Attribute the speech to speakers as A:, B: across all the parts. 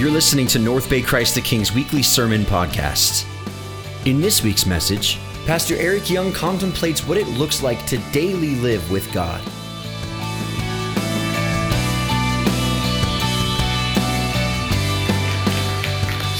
A: You're listening to North Bay Christ the King's weekly sermon podcast. In this week's message, Pastor Eric Young contemplates what it looks like to daily live with God.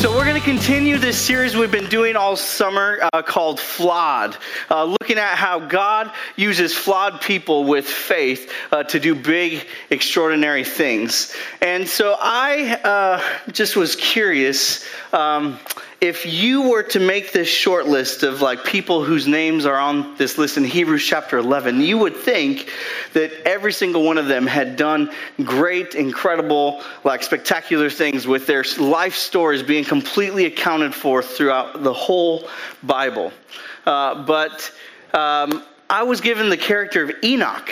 B: So, we're going to continue this series we've been doing all summer uh, called Flawed, uh, looking at how God uses flawed people with faith uh, to do big, extraordinary things. And so, I uh, just was curious. Um, if you were to make this short list of like people whose names are on this list in Hebrews chapter 11, you would think that every single one of them had done great, incredible, like spectacular things with their life stories being completely accounted for throughout the whole Bible. Uh, but um, I was given the character of Enoch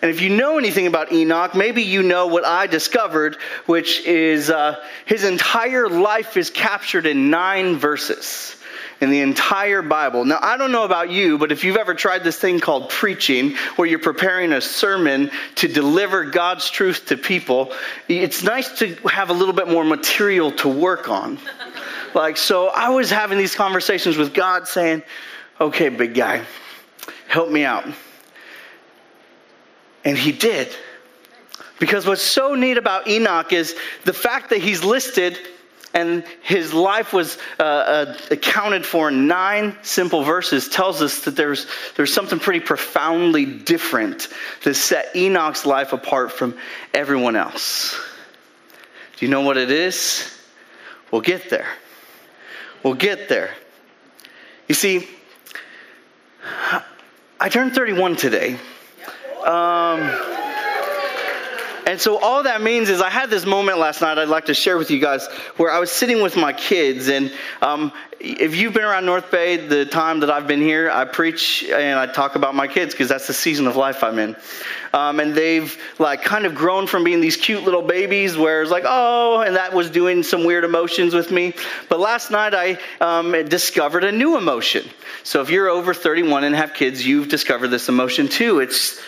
B: and if you know anything about Enoch, maybe you know what I discovered, which is uh, his entire life is captured in nine verses in the entire Bible. Now, I don't know about you, but if you've ever tried this thing called preaching, where you're preparing a sermon to deliver God's truth to people, it's nice to have a little bit more material to work on. Like, so I was having these conversations with God saying, okay, big guy, help me out. And he did. Because what's so neat about Enoch is the fact that he's listed and his life was uh, uh, accounted for in nine simple verses tells us that there's, there's something pretty profoundly different that set Enoch's life apart from everyone else. Do you know what it is? We'll get there. We'll get there. You see, I turned 31 today. Um, and so all that means is I had this moment last night I'd like to share with you guys where I was sitting with my kids. And um, if you've been around North Bay the time that I've been here, I preach and I talk about my kids because that's the season of life I'm in. Um, and they've like kind of grown from being these cute little babies where it's like, oh, and that was doing some weird emotions with me. But last night I um, discovered a new emotion. So if you're over 31 and have kids, you've discovered this emotion too. It's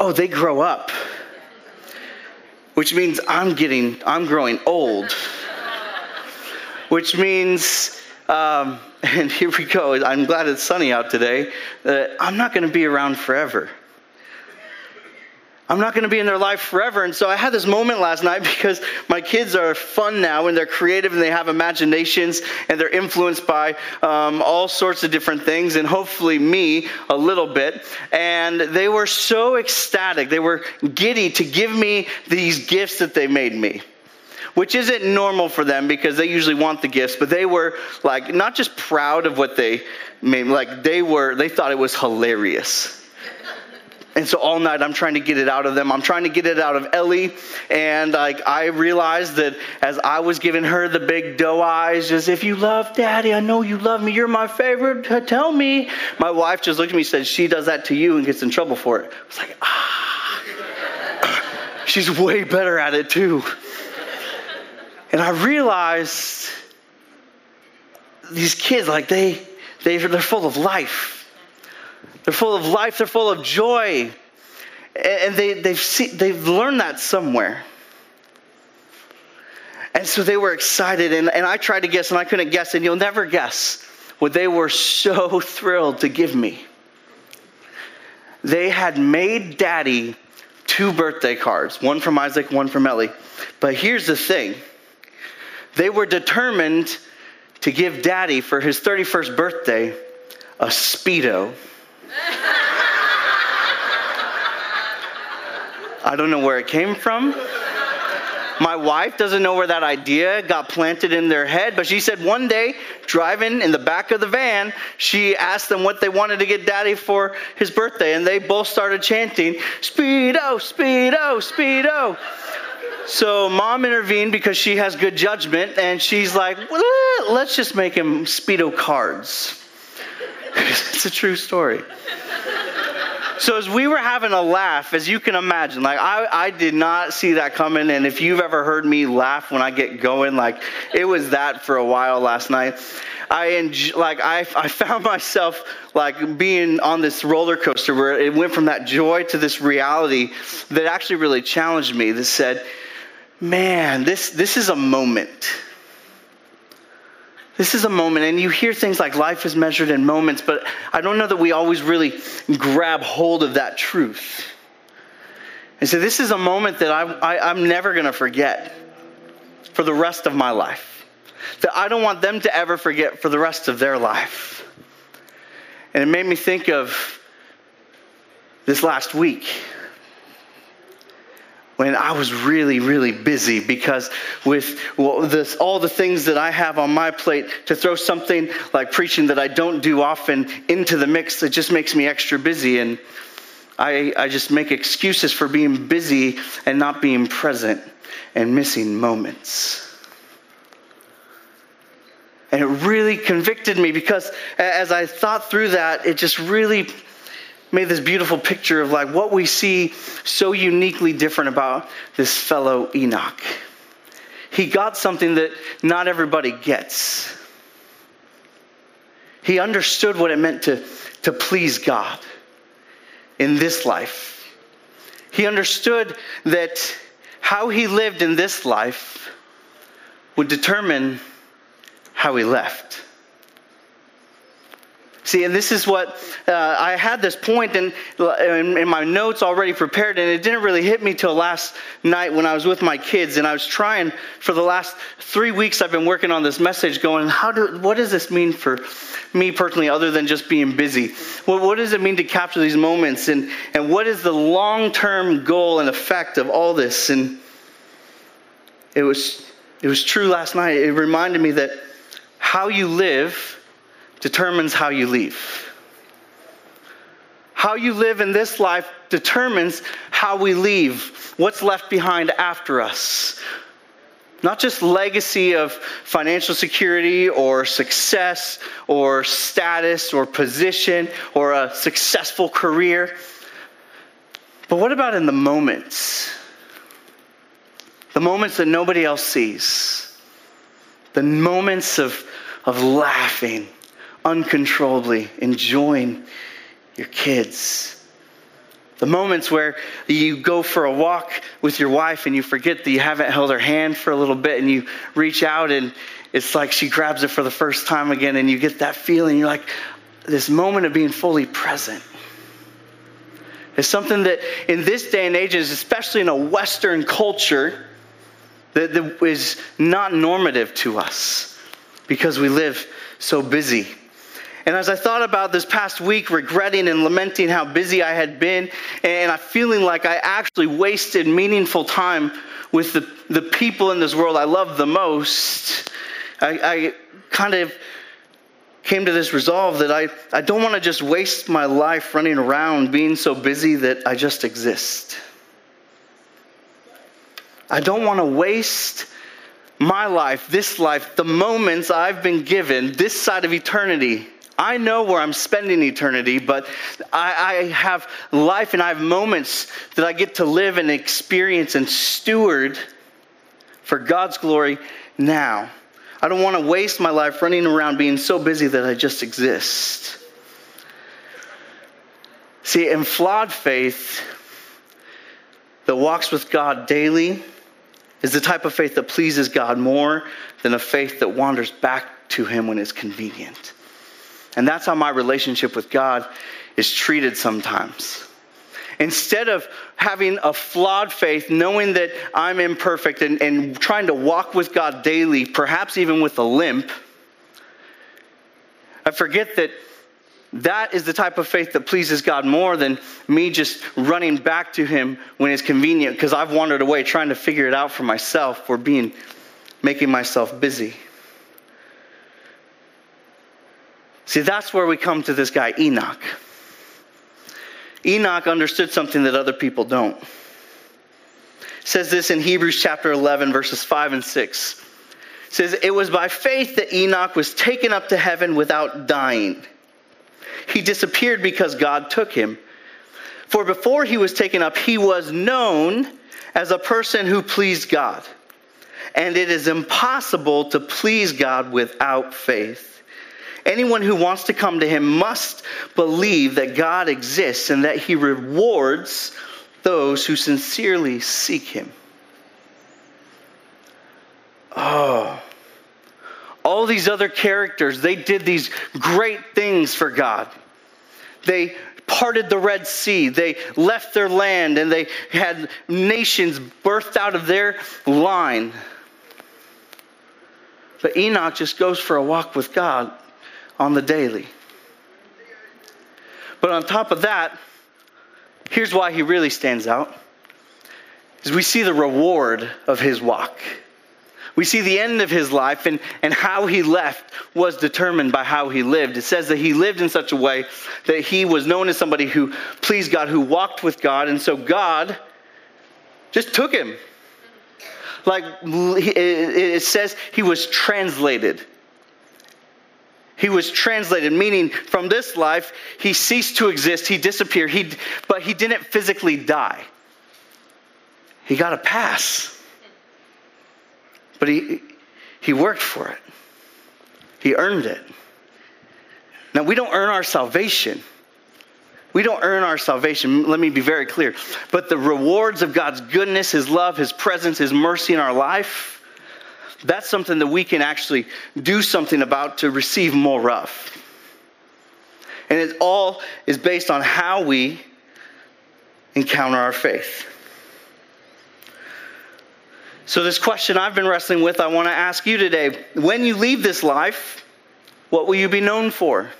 B: oh, they grow up. Which means I'm getting, I'm growing old. Which means, um, and here we go, I'm glad it's sunny out today, that I'm not going to be around forever. I'm not going to be in their life forever. And so I had this moment last night because my kids are fun now and they're creative and they have imaginations and they're influenced by um, all sorts of different things and hopefully me a little bit. And they were so ecstatic. They were giddy to give me these gifts that they made me which isn't normal for them because they usually want the gifts, but they were like not just proud of what they made, like they were, they thought it was hilarious. And so all night I'm trying to get it out of them. I'm trying to get it out of Ellie. And like I realized that as I was giving her the big doe eyes, just if you love daddy, I know you love me. You're my favorite. Tell me. My wife just looked at me and said, she does that to you and gets in trouble for it. I was like, ah. She's way better at it too. And I realized these kids, like they, they they're full of life they're full of life, they're full of joy. And they, they've, they've learned that somewhere. And so they were excited, and, and I tried to guess, and I couldn't guess, and you'll never guess what they were so thrilled to give me. They had made daddy two birthday cards, one from Isaac, one from Ellie. But here's the thing they were determined to give daddy for his 31st birthday a Speedo. I don't know where it came from. My wife doesn't know where that idea got planted in their head, but she said one day, driving in the back of the van, she asked them what they wanted to get daddy for his birthday, and they both started chanting, Speedo, Speedo, Speedo. So mom intervened because she has good judgment, and she's like, well, let's just make him Speedo cards. it's a true story. So as we were having a laugh, as you can imagine, like I, I did not see that coming. And if you've ever heard me laugh when I get going, like it was that for a while last night. I enjoy, like I, I found myself like being on this roller coaster where it went from that joy to this reality that actually really challenged me. That said, man, this, this is a moment. This is a moment, and you hear things like life is measured in moments, but I don't know that we always really grab hold of that truth. And so, this is a moment that I, I, I'm never going to forget for the rest of my life. That I don't want them to ever forget for the rest of their life. And it made me think of this last week when I was really, really busy because with well, this, all the things that I have on my plate, to throw something like preaching that I don't do often into the mix, it just makes me extra busy. And I, I just make excuses for being busy and not being present and missing moments. And it really convicted me because as I thought through that, it just really made this beautiful picture of like what we see so uniquely different about this fellow Enoch. He got something that not everybody gets. He understood what it meant to, to please God in this life. He understood that how he lived in this life would determine how he left. See, and this is what uh, I had this point in, in, in, my notes already prepared, and it didn't really hit me till last night when I was with my kids, and I was trying for the last three weeks. I've been working on this message, going, how do what does this mean for me personally, other than just being busy? What, what does it mean to capture these moments, and and what is the long term goal and effect of all this? And it was it was true last night. It reminded me that how you live determines how you leave. How you live in this life determines how we leave, what's left behind after us. Not just legacy of financial security or success or status or position or a successful career. But what about in the moments? The moments that nobody else sees. The moments of, of laughing uncontrollably, enjoying your kids. The moments where you go for a walk with your wife and you forget that you haven't held her hand for a little bit and you reach out and it's like she grabs it for the first time again and you get that feeling. You're like, this moment of being fully present is something that in this day and age, especially in a Western culture, that is not normative to us because we live so busy. And as I thought about this past week, regretting and lamenting how busy I had been, and I feeling like I actually wasted meaningful time with the, the people in this world I love the most, I, I kind of came to this resolve that I, I don't want to just waste my life running around being so busy that I just exist. I don't want to waste my life, this life, the moments I've been given, this side of eternity I know where I'm spending eternity, but I, I, have life and I have moments that I get to live and experience and steward for God's glory now. I don't want to waste my life running around being so busy that I just exist. See, in flawed faith that walks with God daily is the type of faith that pleases God more than a faith that wanders back to Him when it's convenient. And that's how my relationship with God is treated sometimes. Instead of having a flawed faith, knowing that I'm imperfect and, and trying to walk with God daily, perhaps even with a limp, I forget that that is the type of faith that pleases God more than me just running back to Him when it's convenient because I've wandered away trying to figure it out for myself or being making myself busy. See, that's where we come to this guy, Enoch. Enoch understood something that other people don't. It says this in Hebrews chapter 11, verses 5 and 6. It says, It was by faith that Enoch was taken up to heaven without dying. He disappeared because God took him. For before he was taken up, he was known as a person who pleased God. And it is impossible to please God without faith. Anyone who wants to come to him must believe that God exists and that he rewards those who sincerely seek him. Oh. All these other characters, they did these great things for God. They parted the Red Sea. They left their land and they had nations birthed out of their line. But Enoch just goes for a walk with God on the daily. But on top of that, here's why he really stands out. Is we see the reward of his walk. We see the end of his life and, and how he left was determined by how he lived. It says that he lived in such a way that he was known as somebody who pleased God, who walked with God, and so God just took him. Like it says, he was translated. He was translated, meaning from this life, he ceased to exist, he disappeared, he, but he didn't physically die. He got a pass. But he, he worked for it, he earned it. Now, we don't earn our salvation. We don't earn our salvation. Let me be very clear. But the rewards of God's goodness, His love, His presence, His mercy in our life, that's something that we can actually do something about to receive more of. And it all is based on how we encounter our faith. So, this question I've been wrestling with, I want to ask you today. When you leave this life, what will you be known for?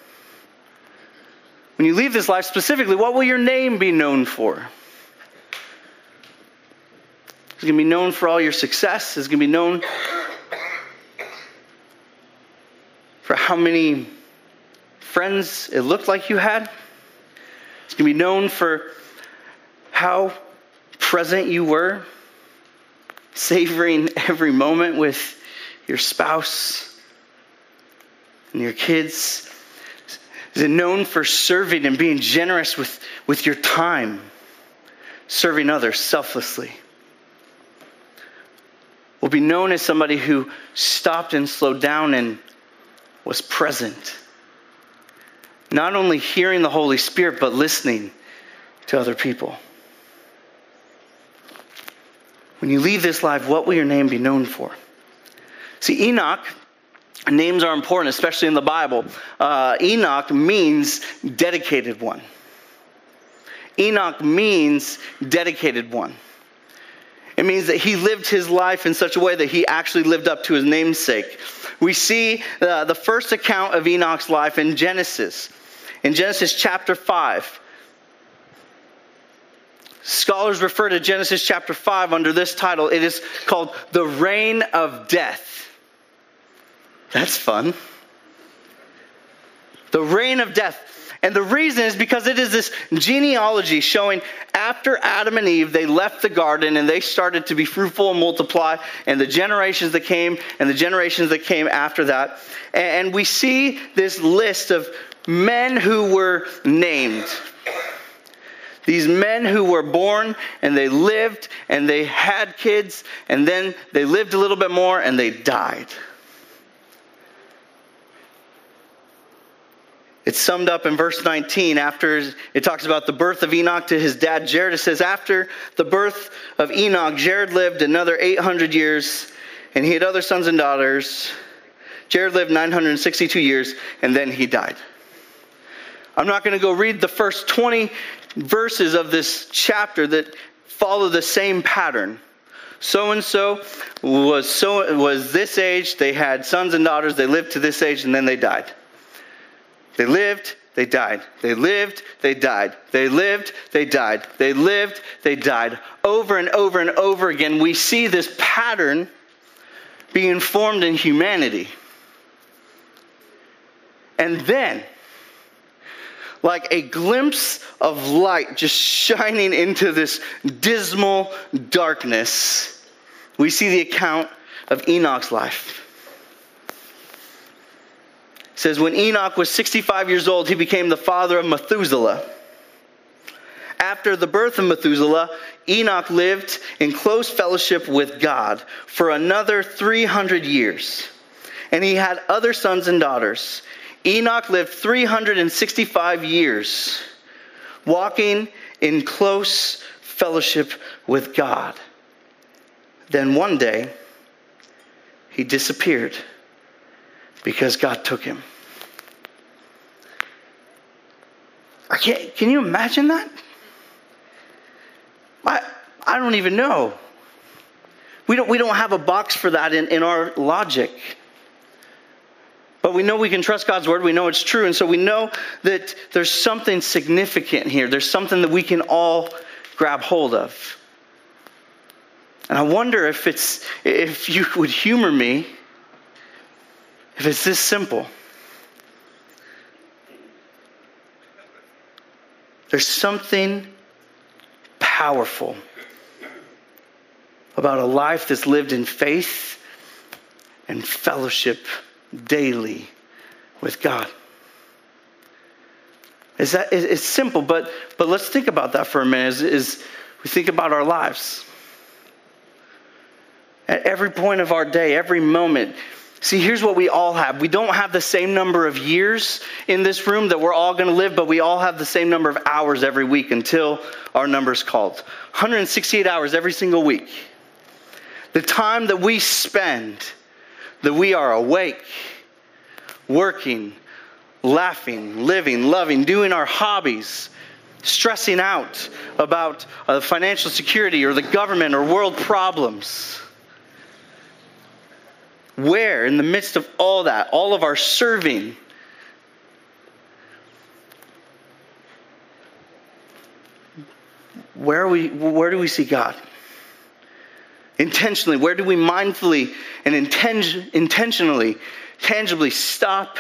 B: When you leave this life specifically, what will your name be known for? It's going to be known for all your success. It's going to be known for how many friends it looked like you had. It's going to be known for how present you were savoring every moment with your spouse and your kids? Is it known for serving and being generous with, with your time, serving others selflessly? Will be known as somebody who stopped and slowed down and was present. Not only hearing the Holy Spirit, but listening to other people. When you leave this life, what will your name be known for? See, Enoch, names are important, especially in the Bible. Uh, Enoch means dedicated one. Enoch means dedicated one. It means that he lived his life in such a way that he actually lived up to his namesake. We see uh, the first account of Enoch's life in Genesis. In Genesis chapter 5, Scholars refer to Genesis chapter 5 under this title. It is called The Reign of Death. That's fun. The reign of death. And the reason is because it is this genealogy showing after Adam and Eve, they left the garden and they started to be fruitful and multiply, and the generations that came and the generations that came after that. And we see this list of men who were named. These men who were born and they lived and they had kids and then they lived a little bit more and they died. It's summed up in verse 19 after it talks about the birth of Enoch to his dad Jared. It says, After the birth of Enoch, Jared lived another 800 years and he had other sons and daughters. Jared lived 962 years and then he died. I'm not going to go read the first 20 verses of this chapter that follow the same pattern. So and so was so was this age, they had sons and daughters, they lived to this age and then they died. They lived, they died. They lived, they died. They lived, they died. They lived, they died. Over and over and over again, we see this pattern being formed in humanity. And then like a glimpse of light just shining into this dismal darkness, we see the account of Enoch's life. It says, When Enoch was 65 years old, he became the father of Methuselah. After the birth of Methuselah, Enoch lived in close fellowship with God for another 300 years. And he had other sons and daughters. Enoch lived 365 years walking in close fellowship with God. Then one day, he disappeared. Because God took him. Can, can you imagine that? I, I don't even know. We don't, we don't have a box for that in, in our logic. But we know we can trust God's word. We know it's true. And so we know that there's something significant here. There's something that we can all grab hold of. And I wonder if it's if you would humor me if it's this simple. There's something powerful about a life that's lived in faith and fellowship daily with God. Is that it's simple, but but let's think about that for a minute. Is we think about our lives. At every point of our day, every moment, See, here's what we all have. We don't have the same number of years in this room that we're all going to live, but we all have the same number of hours every week until our number's called. 168 hours every single week. The time that we spend, that we are awake, working, laughing, living, loving, doing our hobbies, stressing out about uh, financial security or the government or world problems where, in the midst of all that, all of our serving, where, are we, where do we see God? Intentionally, where do we mindfully and inten- intentionally, tangibly stop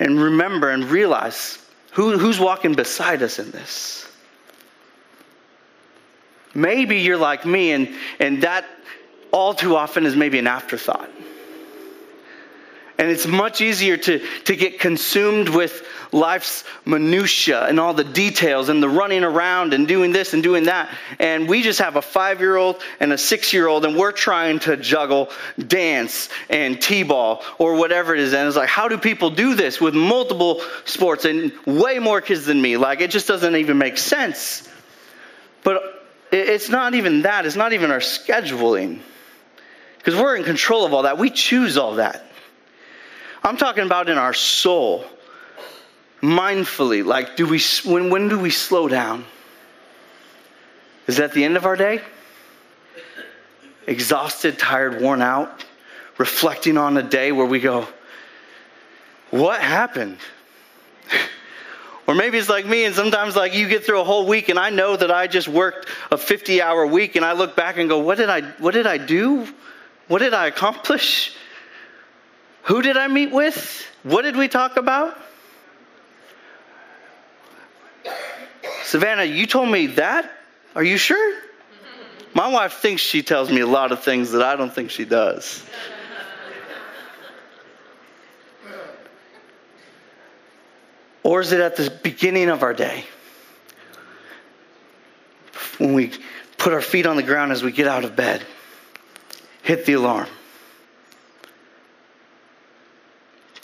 B: and remember and realize who, who's walking beside us in this? Maybe you're like me and, and that all too often is maybe an afterthought. And it's much easier to, to get consumed with life's minutia and all the details and the running around and doing this and doing that. And we just have a five year old and a six year old, and we're trying to juggle dance and t ball or whatever it is. And it's like, how do people do this with multiple sports and way more kids than me? Like, it just doesn't even make sense. But it's not even that, it's not even our scheduling. Because we're in control of all that. We choose all that. I'm talking about in our soul, mindfully. Like, do we, when, when do we slow down? Is that the end of our day? Exhausted, tired, worn out, reflecting on a day where we go, What happened? Or maybe it's like me, and sometimes like you get through a whole week, and I know that I just worked a 50 hour week, and I look back and go, What did I, what did I do? What did I accomplish? Who did I meet with? What did we talk about? Savannah, you told me that? Are you sure? My wife thinks she tells me a lot of things that I don't think she does. Or is it at the beginning of our day? When we put our feet on the ground as we get out of bed? Hit the alarm.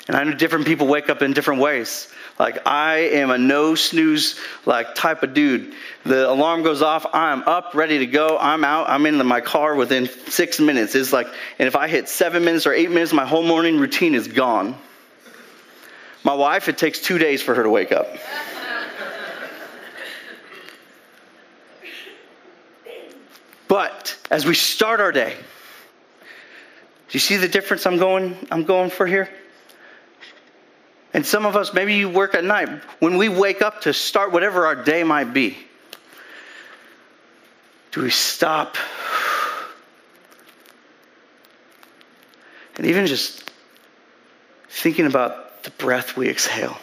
B: And I know different people wake up in different ways. Like I am a no snooze like type of dude. The alarm goes off, I'm up, ready to go. I'm out. I'm in my car within six minutes. It's like, and if I hit seven minutes or eight minutes, my whole morning routine is gone. My wife, it takes two days for her to wake up. but as we start our day, do you see the difference I'm going, I'm going for here? And some of us, maybe you work at night. When we wake up to start whatever our day might be, do we stop? And even just thinking about the breath we exhale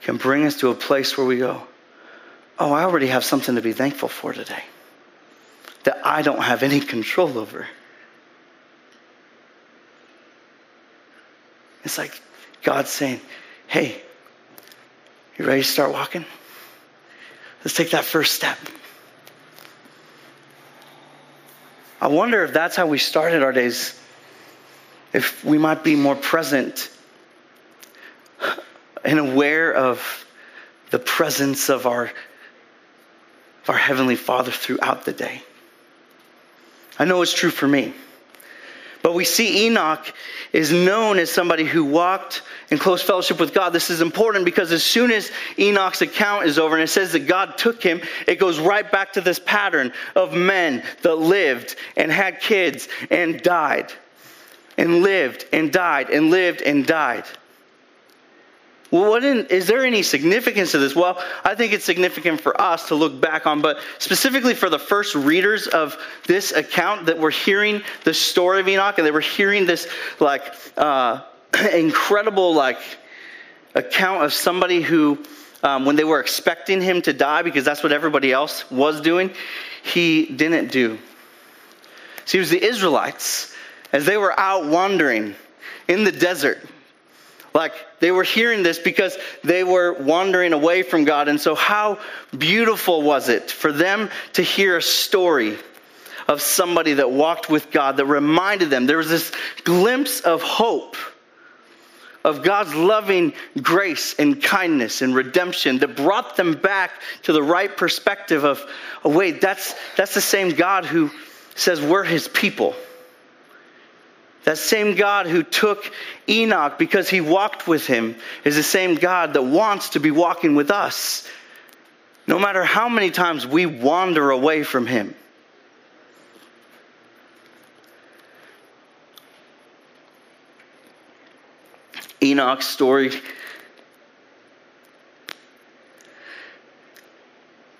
B: can bring us to a place where we go, oh, I already have something to be thankful for today that I don't have any control over. It's like God saying, hey, you ready to start walking? Let's take that first step. I wonder if that's how we started our days, if we might be more present and aware of the presence of our, of our Heavenly Father throughout the day. I know it's true for me. But we see Enoch is known as somebody who walked in close fellowship with God. This is important because as soon as Enoch's account is over and it says that God took him, it goes right back to this pattern of men that lived and had kids and died, and lived and died, and lived and died. Well, what in, is there any significance to this? Well, I think it's significant for us to look back on, but specifically for the first readers of this account that were hearing the story of Enoch and they were hearing this like uh, incredible like account of somebody who, um, when they were expecting him to die, because that's what everybody else was doing, he didn't do. See, it was the Israelites as they were out wandering in the desert like they were hearing this because they were wandering away from God. And so, how beautiful was it for them to hear a story of somebody that walked with God that reminded them there was this glimpse of hope of God's loving grace and kindness and redemption that brought them back to the right perspective of, oh, wait, that's, that's the same God who says we're his people. That same God who took Enoch because he walked with him is the same God that wants to be walking with us, no matter how many times we wander away from him. Enoch's story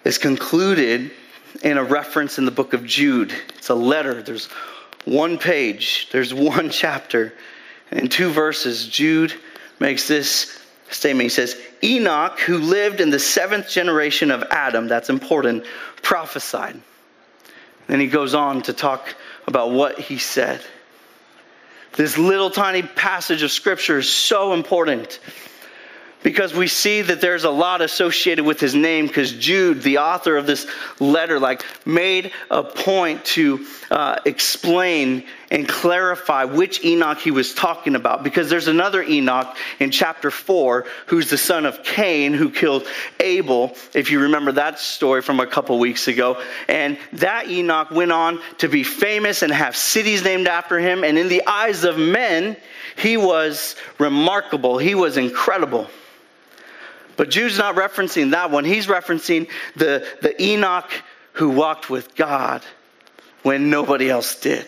B: is concluded in a reference in the book of Jude. It's a letter. There's one page, there's one chapter, and two verses, Jude makes this statement. He says, Enoch, who lived in the seventh generation of Adam, that's important, prophesied. Then he goes on to talk about what he said. This little tiny passage of scripture is so important because we see that there's a lot associated with his name because Jude, the author of this letter, like made a point to uh, explain and clarify which Enoch he was talking about because there's another Enoch in chapter 4 who's the son of Cain who killed Abel, if you remember that story from a couple weeks ago. And that Enoch went on to be famous and have cities named after him. And in the eyes of men, he was remarkable, he was incredible. But Jude's not referencing that one. He's referencing the, the Enoch who walked with God when nobody else did.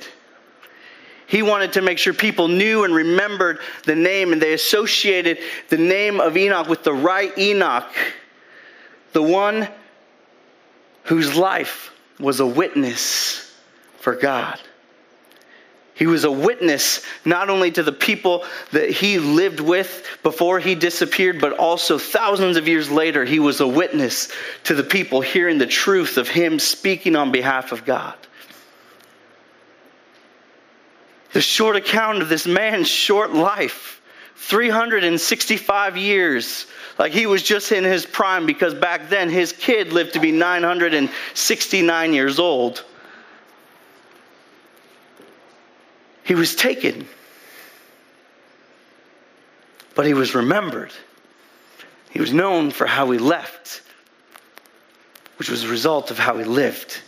B: He wanted to make sure people knew and remembered the name, and they associated the name of Enoch with the right Enoch, the one whose life was a witness for God. He was a witness not only to the people that he lived with before he disappeared, but also thousands of years later, he was a witness to the people hearing the truth of him speaking on behalf of God. The short account of this man's short life 365 years. Like he was just in his prime because back then his kid lived to be 969 years old. He was taken, but he was remembered. He was known for how he left, which was a result of how he lived.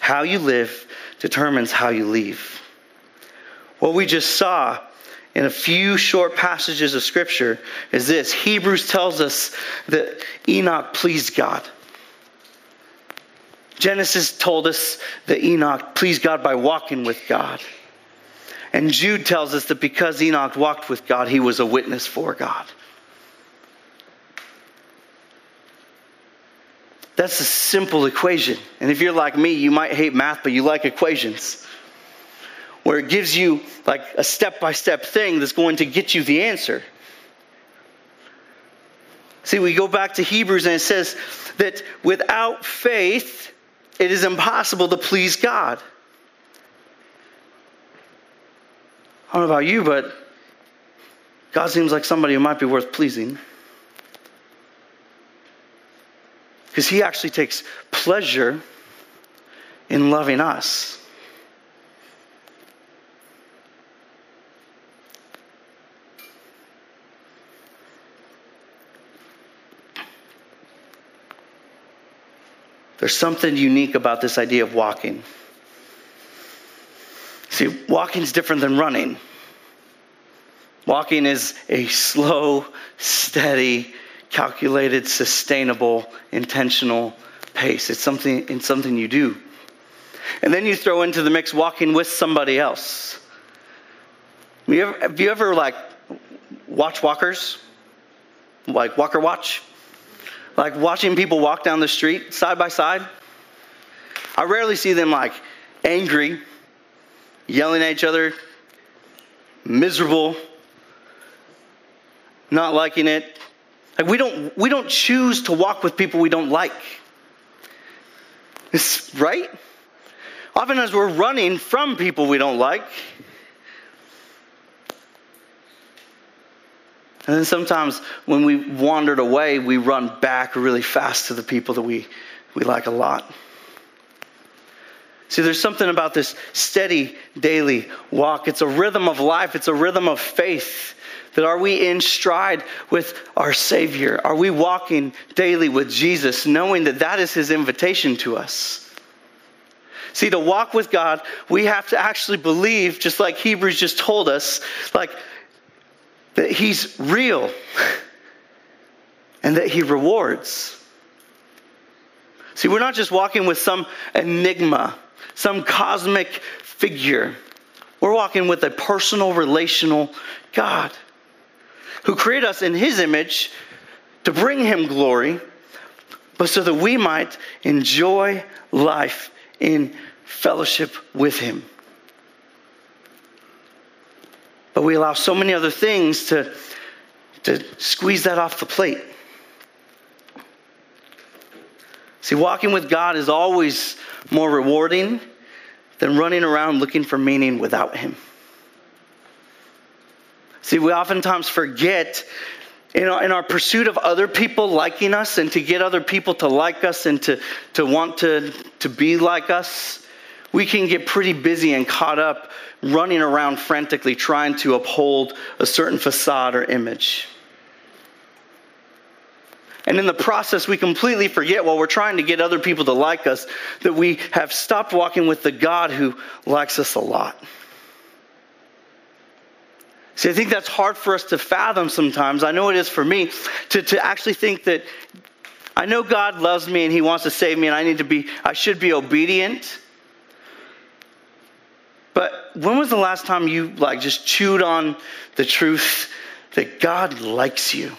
B: How you live determines how you leave. What we just saw in a few short passages of Scripture is this Hebrews tells us that Enoch pleased God. Genesis told us that Enoch pleased God by walking with God. And Jude tells us that because Enoch walked with God, he was a witness for God. That's a simple equation. And if you're like me, you might hate math, but you like equations. Where it gives you like a step by step thing that's going to get you the answer. See, we go back to Hebrews and it says that without faith, it is impossible to please God. I don't know about you, but God seems like somebody who might be worth pleasing. Because He actually takes pleasure in loving us. There's something unique about this idea of walking. See, walking is different than running. Walking is a slow, steady, calculated, sustainable, intentional pace. It's something, it's something you do. And then you throw into the mix walking with somebody else. Have you ever, have you ever like watch walkers? Like walker watch? Like watching people walk down the street side by side? I rarely see them like angry, yelling at each other, miserable, not liking it. Like we don't we don't choose to walk with people we don't like. It's, right? Often as we're running from people we don't like. And then sometimes when we wandered away, we run back really fast to the people that we, we like a lot. See, there's something about this steady daily walk. It's a rhythm of life, it's a rhythm of faith. That are we in stride with our Savior? Are we walking daily with Jesus, knowing that that is His invitation to us? See, to walk with God, we have to actually believe, just like Hebrews just told us, like that He's real and that He rewards. See, we're not just walking with some enigma, some cosmic figure. We're walking with a personal, relational God who created us in his image to bring him glory, but so that we might enjoy life in fellowship with him. But we allow so many other things to, to squeeze that off the plate. See, walking with God is always more rewarding than running around looking for meaning without Him. See, we oftentimes forget in our, in our, pursuit of other people liking us and to get other people to like us and to, to want to, to be like us, we can get pretty busy and caught up running around frantically trying to uphold a certain facade or image. And in the process, we completely forget while we're trying to get other people to like us that we have stopped walking with the God who likes us a lot. See, I think that's hard for us to fathom sometimes. I know it is for me to, to actually think that I know God loves me and He wants to save me and I need to be, I should be obedient. But when was the last time you like just chewed on the truth that God likes you?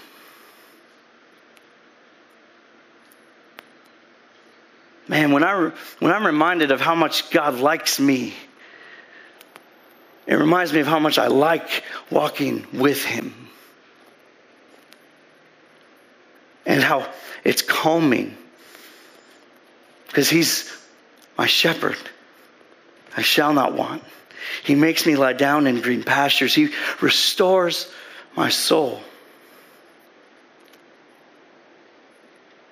B: Man, when, I, when I'm reminded of how much God likes me, it reminds me of how much I like walking with Him. And how it's calming. Because He's my shepherd. I shall not want. He makes me lie down in green pastures. He restores my soul.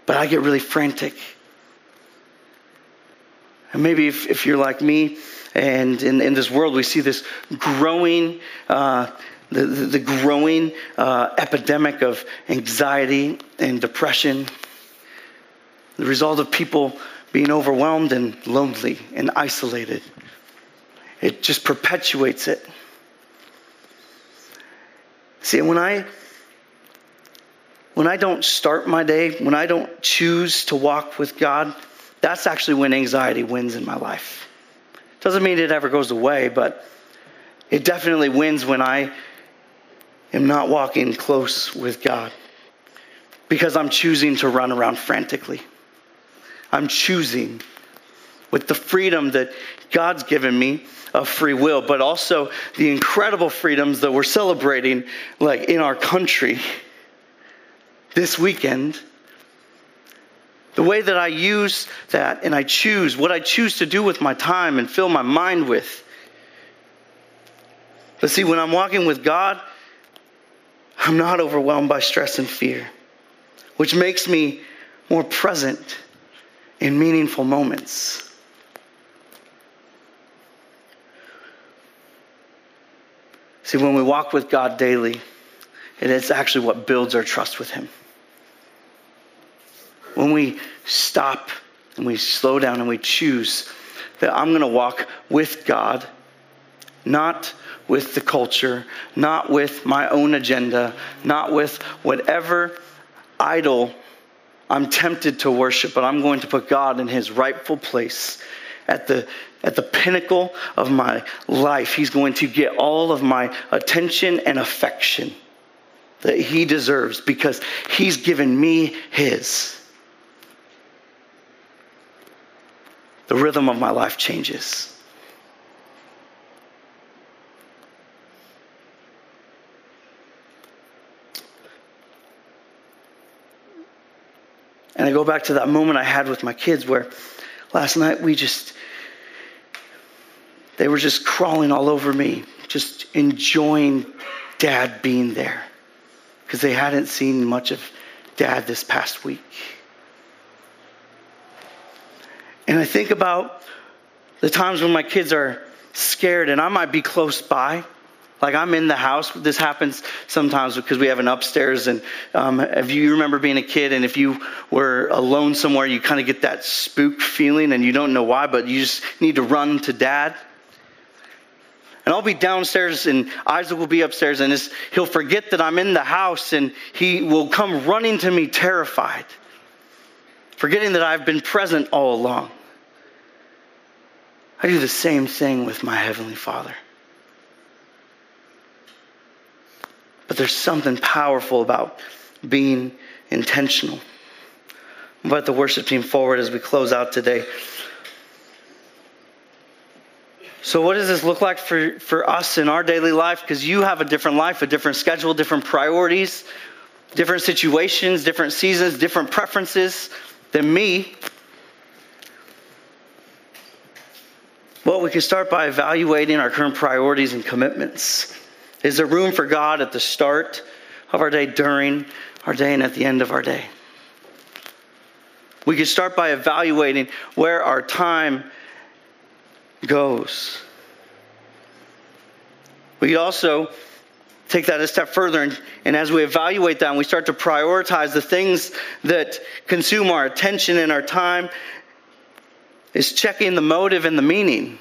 B: But I get really frantic. And maybe if, if you're like me, and in, in this world, we see this growing, uh, the, the, growing uh, epidemic of anxiety and depression, the result of people being overwhelmed and lonely and isolated. It just perpetuates it. See, when I when I don't start my day, when I don't choose to walk with God, that's actually when anxiety wins in my life. Doesn't mean it ever goes away, but it definitely wins when I am not walking close with God because I'm choosing to run around frantically. I'm choosing with the freedom that God's given me of free will, but also the incredible freedoms that we're celebrating like in our country this weekend the way that I use that and I choose what I choose to do with my time and fill my mind with. But see, when I'm walking with God, I'm not overwhelmed by stress and fear, which makes me more present in meaningful moments. See, when we walk with God daily, it is actually what builds our trust with Him when we stop and we slow down and we choose that I'm going to walk with God not with the culture, not with my own agenda, not with whatever idol I'm tempted to worship, but I'm going to put God in his rightful place at the at the pinnacle of my life. He's going to get all of my attention and affection that he deserves because he's given me his. The rhythm of my life changes. And I go back to that moment I had with my kids where last night we just, they were just crawling all over me, just enjoying dad being there because they hadn't seen much of dad this past week. And I think about the times when my kids are scared and I might be close by like I'm in the house. This happens sometimes because we have an upstairs. And um, if you remember being a kid, and if you were alone somewhere, you kind of get that spook feeling, and you don't know why, but you just need to run to dad. And I'll be downstairs, and Isaac will be upstairs, and he'll forget that I'm in the house, and he will come running to me terrified, forgetting that I've been present all along. I do the same thing with my Heavenly Father. But there's something powerful about being intentional. I Invite the worship team forward as we close out today. So, what does this look like for, for us in our daily life? Because you have a different life, a different schedule, different priorities, different situations, different seasons, different preferences than me. Well, we can start by evaluating our current priorities and commitments. Is there room for God at the start of our day, during our day, and at the end of our day? We can start by evaluating where our time goes. We could also take that a step further, and, and, as we evaluate that and we start to prioritize the things that consume our attention and our time, is checking the motive and the meaning.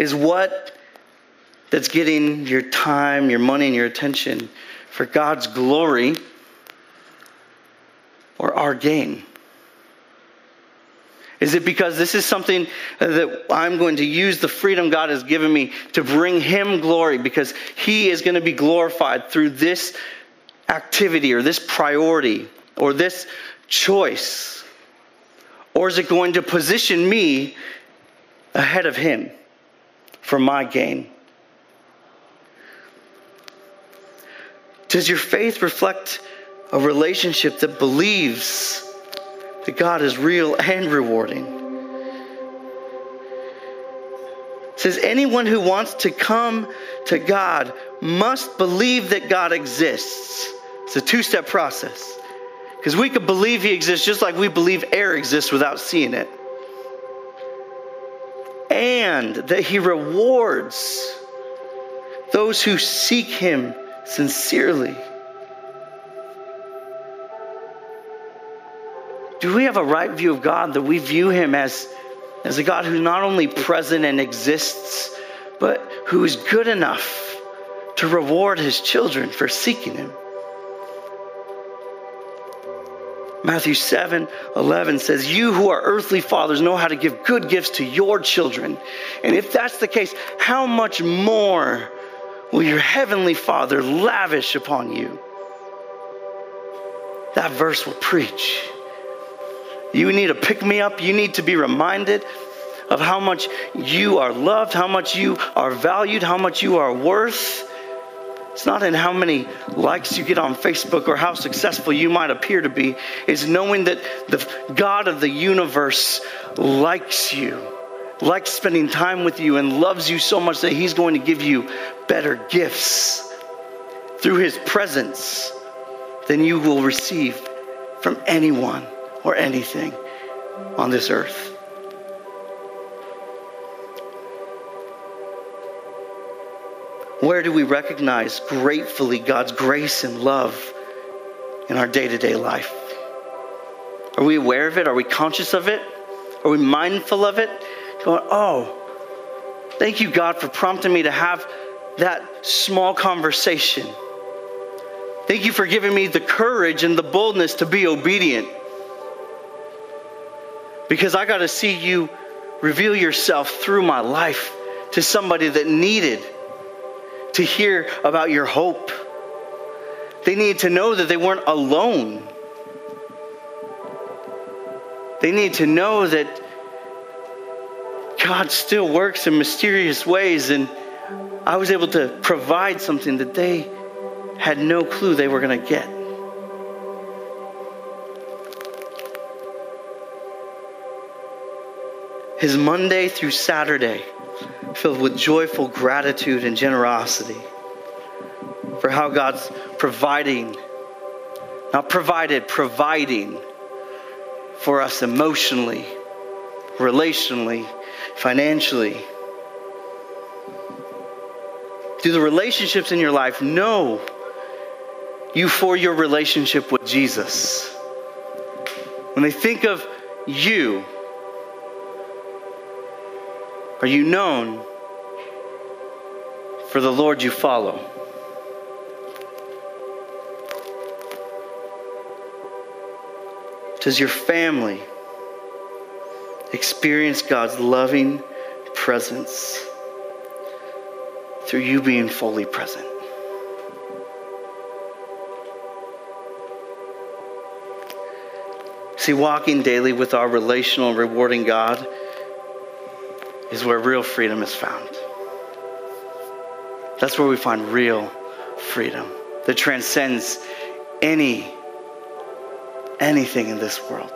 B: is what that's getting your time, your money, and your attention for God's glory or our gain? Is it because this is something that I'm going to use the freedom God has given me to bring Him glory because He is going to be glorified through this activity or this priority or this choice? Or is it going to position me ahead of Him? for my gain? Does your faith reflect a relationship that believes that God is real and rewarding? It says anyone who wants to come to God must believe that God exists. It's a two step process. Because we could believe He exists just like we believe air exists without seeing it and that he rewards those who seek him sincerely. Do we have a right view of God that we view him as, as a God who's not only present and exists, but who is good enough to reward his children for seeking him? Matthew 7 11 says, You who are earthly fathers know how to give good gifts to your children. And if that's the case, how much more will your heavenly Father lavish upon you? That verse will preach. You need to pick me up. You need to be reminded of how much you are loved, how much you are valued, how much you are worth. It's not in how many likes you get on Facebook or how successful you might appear to be. It's knowing that the God of the universe likes you, likes spending time with you, and loves you so much that He's going to give you better gifts through His presence than you will receive from anyone or anything on this earth. Where do we recognize gratefully God's grace and love in our day to day life? Are we aware of it? Are we conscious of it? Are we mindful of it? Going, oh, Thank you, God, for prompting me to have that small conversation. Thank you for giving me the courage and the boldness to be obedient. Because I got to see you reveal yourself through my life to somebody that needed to hear about your hope. They needed to know that they weren't alone. They need to know that God still works in mysterious ways, and I was able to provide something that they had no clue they were going to get. His Monday through Saturday filled with joyful gratitude and generosity for how God's providing, not provided, providing for us emotionally, relationally, financially. Do the relationships in your life know you for your relationship with Jesus? When they think of you, are you known for the Lord you follow? Does your family experience God's loving presence through you being fully present? See, walking daily with our relational rewarding God is where real freedom is found. That's where we find real freedom that transcends any anything in this world.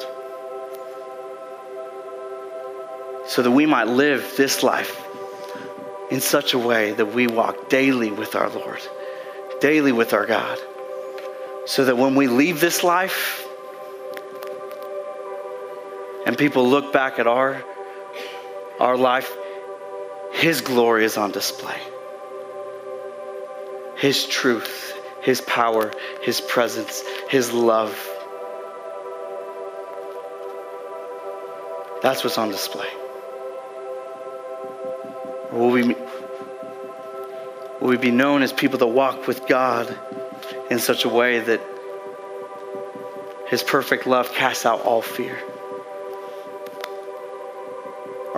B: So that we might live this life in such a way that we walk daily with our Lord, daily with our God. So that when we leave this life and people look back at our, our life, His glory is on display. His truth, His power, His presence, His love. That's what's on display. Will we, will we be known as people that walk with God in such a way that His perfect love casts out all fear?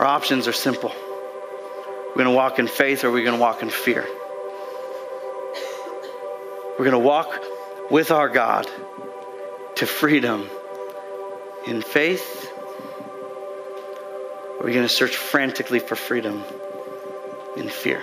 B: Our options are simple. We're going to walk in faith or we're going to walk in fear. We're going to walk with our God to freedom in faith are we going to search frantically for freedom in fear?